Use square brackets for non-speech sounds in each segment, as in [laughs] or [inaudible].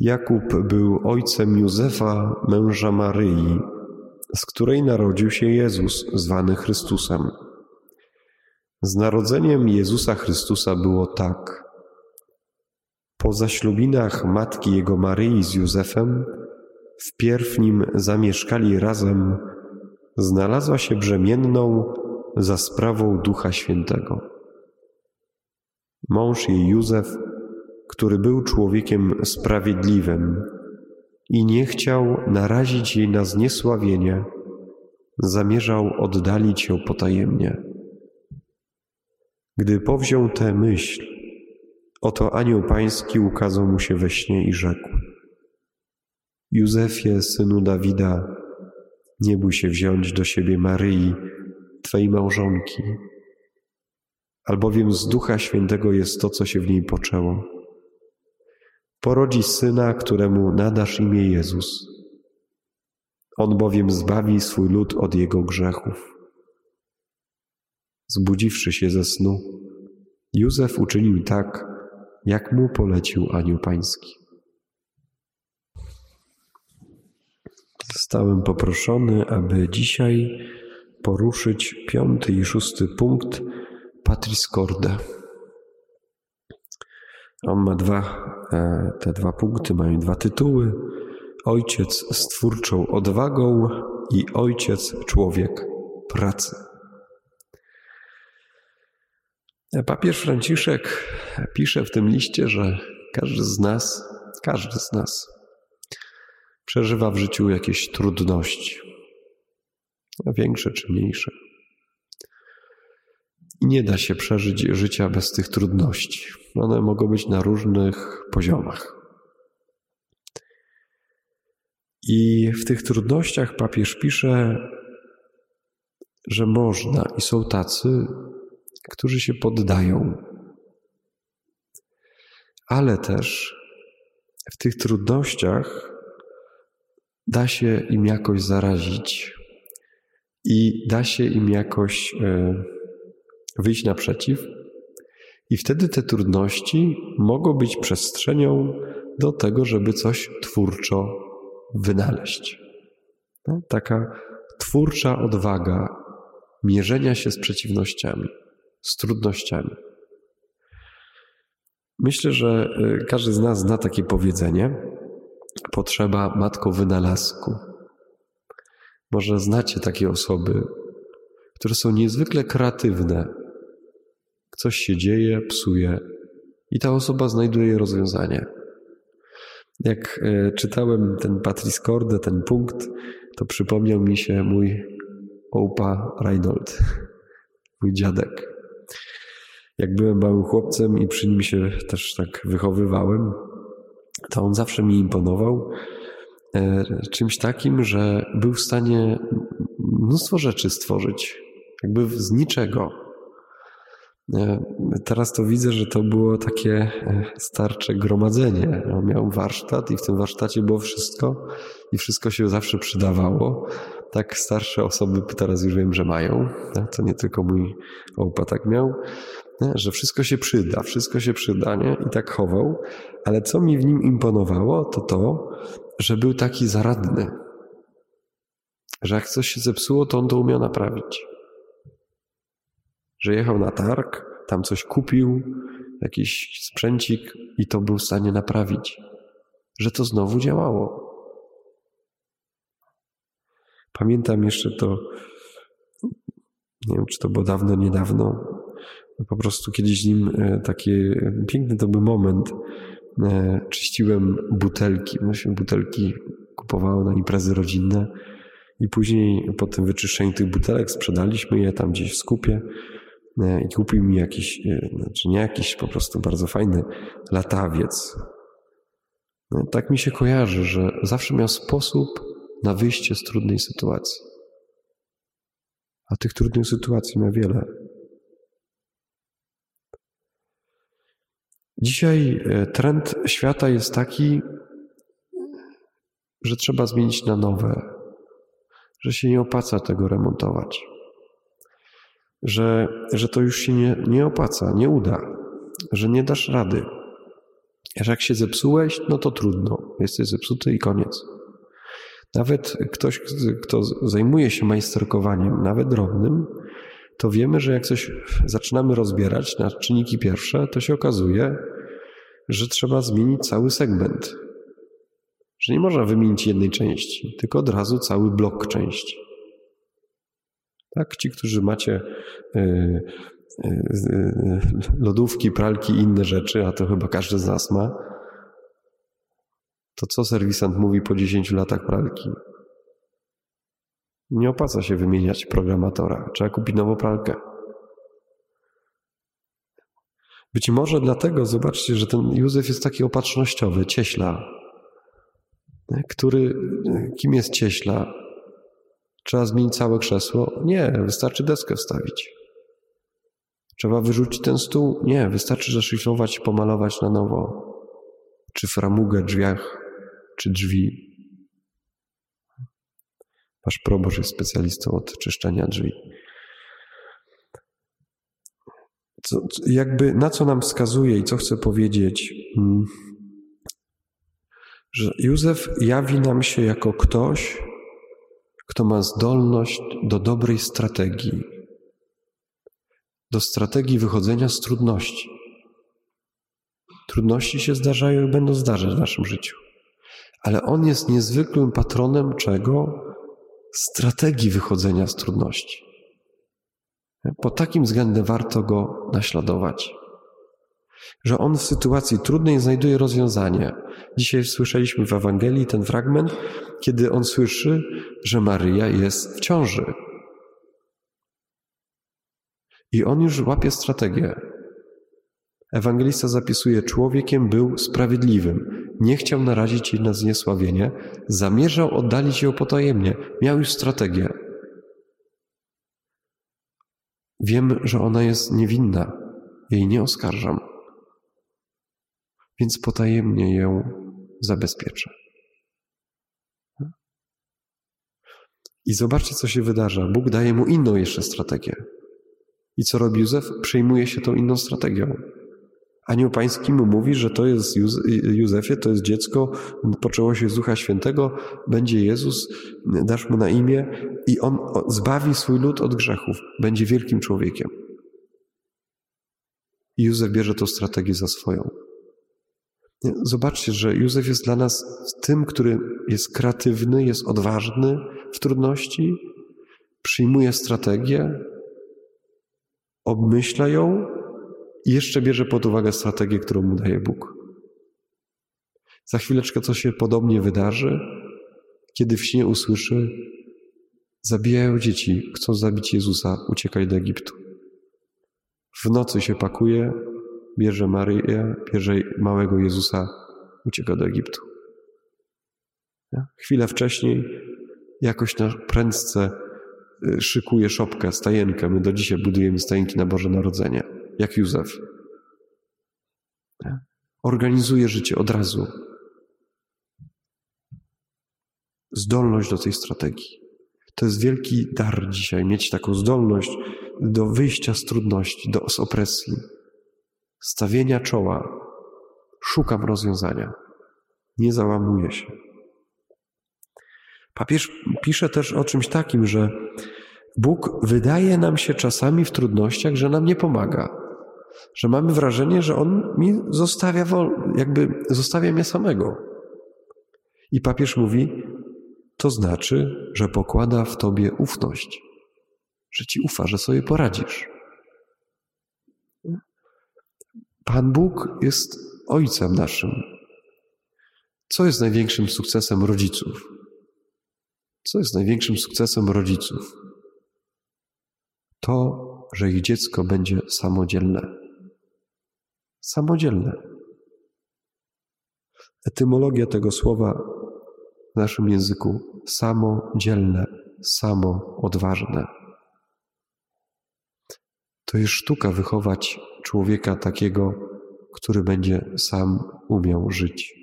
Jakub był ojcem Józefa, męża Maryi, z której narodził się Jezus, zwany Chrystusem. Z narodzeniem Jezusa Chrystusa było tak. Po zaślubinach matki jego Maryi z Józefem, wpierw nim zamieszkali razem, znalazła się brzemienną za sprawą Ducha Świętego. Mąż jej Józef, który był człowiekiem sprawiedliwym i nie chciał narazić jej na zniesławienie, zamierzał oddalić ją potajemnie. Gdy powziął tę myśl, oto anioł pański ukazał mu się we śnie i rzekł: Józefie, synu Dawida, nie bój się wziąć do siebie Maryi, Twej małżonki, albowiem z Ducha Świętego jest to, co się w niej poczęło. Porodzi syna, któremu nadasz imię Jezus. On bowiem zbawi swój lud od jego grzechów. Zbudziwszy się ze snu, Józef uczynił tak, jak mu polecił anioł pański. Zostałem poproszony, aby dzisiaj poruszyć piąty i szósty punkt Patris Corde. On ma dwa, e, te dwa punkty mają dwa tytuły. Ojciec z twórczą odwagą i ojciec człowiek pracy. Papież Franciszek pisze w tym liście, że każdy z nas, każdy z nas przeżywa w życiu jakieś trudności, większe czy mniejsze. I nie da się przeżyć życia bez tych trudności. One mogą być na różnych poziomach. I w tych trudnościach papież pisze, że można i są tacy, którzy się poddają. Ale też w tych trudnościach da się im jakoś zarazić i da się im jakoś e, wyjść naprzeciw, i wtedy te trudności mogą być przestrzenią do tego, żeby coś twórczo wynaleźć. No, taka twórcza odwaga mierzenia się z przeciwnościami z trudnościami. Myślę, że y, każdy z nas zna takie powiedzenie: potrzeba matko wynalazku. Może znacie takie osoby, które są niezwykle kreatywne. Coś się dzieje, psuje, i ta osoba znajduje rozwiązanie. Jak y, czytałem ten Patris Corde, ten punkt, to przypomniał mi się mój opa Reinhold, [laughs] mój dziadek. Jak byłem małym chłopcem i przy nim się też tak wychowywałem, to on zawsze mi imponował e, czymś takim, że był w stanie mnóstwo rzeczy stworzyć, jakby z niczego. E, teraz to widzę, że to było takie e, starcze gromadzenie. Miał warsztat i w tym warsztacie było wszystko i wszystko się zawsze przydawało. Tak starsze osoby teraz już wiem, że mają. To nie tylko mój opa tak miał że wszystko się przyda, wszystko się przyda, nie? I tak chował. Ale co mi w nim imponowało, to to, że był taki zaradny. Że jak coś się zepsuło, to on to umiał naprawić. Że jechał na targ, tam coś kupił, jakiś sprzęcik i to był w stanie naprawić. Że to znowu działało. Pamiętam jeszcze to, nie wiem, czy to było dawno, niedawno, po prostu kiedyś nim e, taki piękny to był moment. E, czyściłem butelki, właśnie butelki kupowało na imprezy rodzinne i później po tym wyczyszczeniu tych butelek sprzedaliśmy je tam gdzieś w skupie i kupił mi jakiś, znaczy nie jakiś, po prostu bardzo fajny latawiec. Tak mi się kojarzy, że zawsze miał sposób na wyjście z trudnej sytuacji. A tych trudnych sytuacji ma wiele. Dzisiaj e, trend świata jest taki, że trzeba zmienić na nowe, że się nie opłaca tego remontować, że, że to już się nie, nie opłaca, nie uda, że nie dasz rady, Jak się zepsułeś, no to trudno. Jesteś zepsuty i koniec. Nawet ktoś, kto zajmuje się majsterkowaniem, nawet drobnym, to wiemy, że jak coś zaczynamy rozbierać na czynniki pierwsze, to się okazuje, że trzeba zmienić cały segment. Że nie można wymienić jednej części, tylko od razu cały blok części. Tak, ci, którzy macie yy, yy, lodówki, pralki i inne rzeczy, a to chyba każdy z nas ma, to co serwisant mówi po 10 latach pralki? Nie opłaca się wymieniać programatora. Trzeba kupić nową pralkę. Być może dlatego, zobaczcie, że ten Józef jest taki opatrznościowy, cieśla, który, kim jest cieśla? Trzeba zmienić całe krzesło? Nie, wystarczy deskę wstawić. Trzeba wyrzucić ten stół? Nie, wystarczy zaszlifrować i pomalować na nowo. Czy framugę drzwiach, czy drzwi. Wasz proboszcz jest specjalistą od czyszczenia drzwi. Co, jakby na co nam wskazuje i co chcę powiedzieć, mm, że Józef jawi nam się jako ktoś, kto ma zdolność do dobrej strategii, do strategii wychodzenia z trudności. Trudności się zdarzają i będą zdarzać w naszym życiu. Ale on jest niezwykłym patronem czego? Strategii wychodzenia z trudności. Pod takim względem warto go naśladować. Że on w sytuacji trudnej znajduje rozwiązanie. Dzisiaj słyszeliśmy w Ewangelii ten fragment, kiedy on słyszy, że Maryja jest w ciąży. I on już łapie strategię. Ewangelista zapisuje: Człowiekiem był sprawiedliwym, nie chciał narazić jej na zniesławienie, zamierzał oddalić ją potajemnie, miał już strategię. Wiem, że ona jest niewinna, jej nie oskarżam, więc potajemnie ją zabezpieczę. I zobaczcie, co się wydarza. Bóg daje mu inną jeszcze strategię. I co robi Józef? Przejmuje się tą inną strategią. Anioł Pański mu mówi, że to jest Józefie, to jest dziecko, poczęło się z Ducha Świętego, będzie Jezus, dasz mu na imię i on zbawi swój lud od grzechów, będzie wielkim człowiekiem. I Józef bierze tą strategię za swoją. Zobaczcie, że Józef jest dla nas tym, który jest kreatywny, jest odważny w trudności, przyjmuje strategię, obmyśla ją i jeszcze bierze pod uwagę strategię, którą mu daje Bóg. Za chwileczkę coś się podobnie wydarzy, kiedy w śnie usłyszy: Zabijają dzieci, chcą zabić Jezusa, uciekaj do Egiptu. W nocy się pakuje, bierze Maryję, bierze małego Jezusa, ucieka do Egiptu. Chwilę wcześniej jakoś na prędce y, szykuje szopkę, stajenkę. My do dzisiaj budujemy stajenki na Boże Narodzenie jak Józef. Organizuje życie od razu. Zdolność do tej strategii. To jest wielki dar dzisiaj, mieć taką zdolność do wyjścia z trudności, do, z opresji, stawienia czoła. Szukam rozwiązania. Nie załamuję się. Papież pisze też o czymś takim, że Bóg wydaje nam się czasami w trudnościach, że nam nie pomaga że mamy wrażenie, że On mi zostawia, jakby zostawia mnie samego. I papież mówi, to znaczy, że pokłada w tobie ufność, że ci ufa, że sobie poradzisz. Pan Bóg jest Ojcem naszym. Co jest największym sukcesem rodziców? Co jest największym sukcesem rodziców? To, że ich dziecko będzie samodzielne samodzielne. Etymologia tego słowa w naszym języku samodzielne, samo odważne. To jest sztuka wychować człowieka takiego, który będzie sam umiał żyć.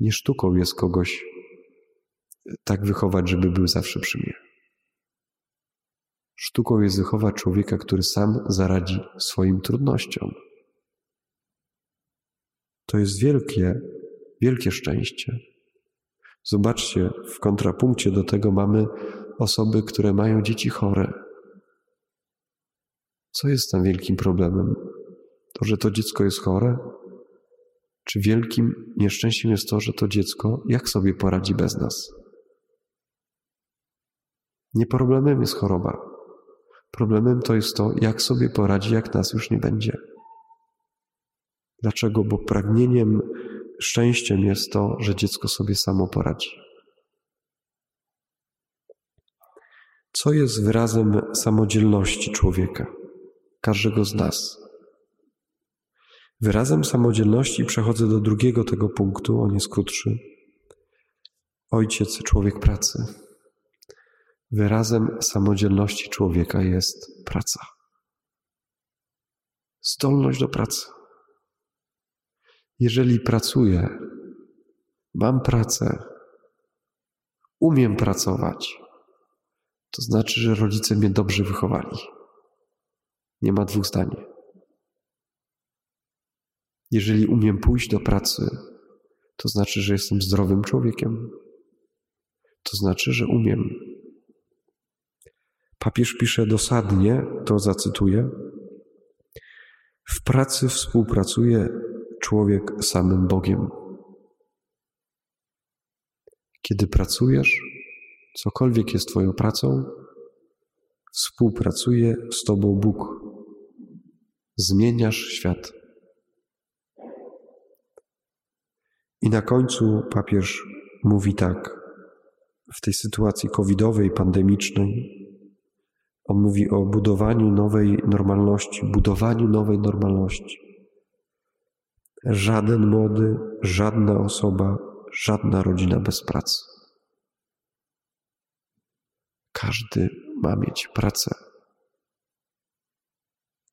Nie sztuką jest kogoś tak wychować, żeby był zawsze przy mnie. Sztuką jest wychować człowieka, który sam zaradzi swoim trudnościom. To jest wielkie, wielkie szczęście. Zobaczcie, w kontrapunkcie do tego mamy osoby, które mają dzieci chore. Co jest tam wielkim problemem? To, że to dziecko jest chore? Czy wielkim nieszczęściem jest to, że to dziecko jak sobie poradzi bez nas? Nie problemem jest choroba. Problemem to jest to, jak sobie poradzi, jak nas już nie będzie. Dlaczego? Bo pragnieniem, szczęściem jest to, że dziecko sobie samo poradzi. Co jest wyrazem samodzielności człowieka, każdego z nas? Wyrazem samodzielności przechodzę do drugiego tego punktu, on jest krótszy. Ojciec, człowiek pracy. Wyrazem samodzielności człowieka jest praca. Zdolność do pracy. Jeżeli pracuję, mam pracę, umiem pracować, to znaczy, że rodzice mnie dobrze wychowali. Nie ma dwóch zdań. Jeżeli umiem pójść do pracy, to znaczy, że jestem zdrowym człowiekiem. To znaczy, że umiem. Papież pisze dosadnie, to zacytuję: W pracy współpracuje człowiek samym Bogiem. Kiedy pracujesz, cokolwiek jest Twoją pracą, współpracuje z Tobą Bóg. Zmieniasz świat. I na końcu papież mówi tak, w tej sytuacji covidowej, pandemicznej, on mówi o budowaniu nowej normalności, budowaniu nowej normalności. Żaden młody, żadna osoba, żadna rodzina bez pracy. Każdy ma mieć pracę.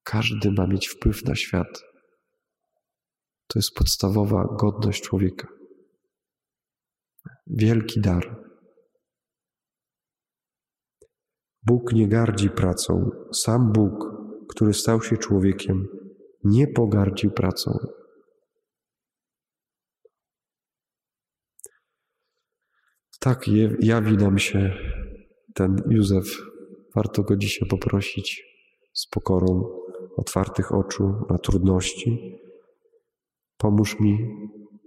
Każdy ma mieć wpływ na świat. To jest podstawowa godność człowieka. Wielki dar. Bóg nie gardzi pracą. Sam Bóg, który stał się człowiekiem, nie pogardził pracą. Tak jawi nam się ten Józef. Warto go dzisiaj poprosić z pokorą, otwartych oczu na trudności. Pomóż mi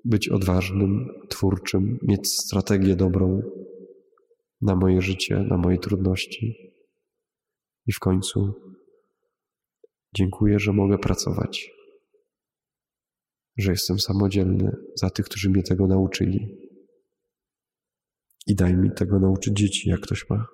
być odważnym, twórczym, mieć strategię dobrą na moje życie, na moje trudności. I w końcu dziękuję, że mogę pracować, że jestem samodzielny za tych, którzy mnie tego nauczyli. I daj mi tego nauczyć dzieci, jak ktoś ma.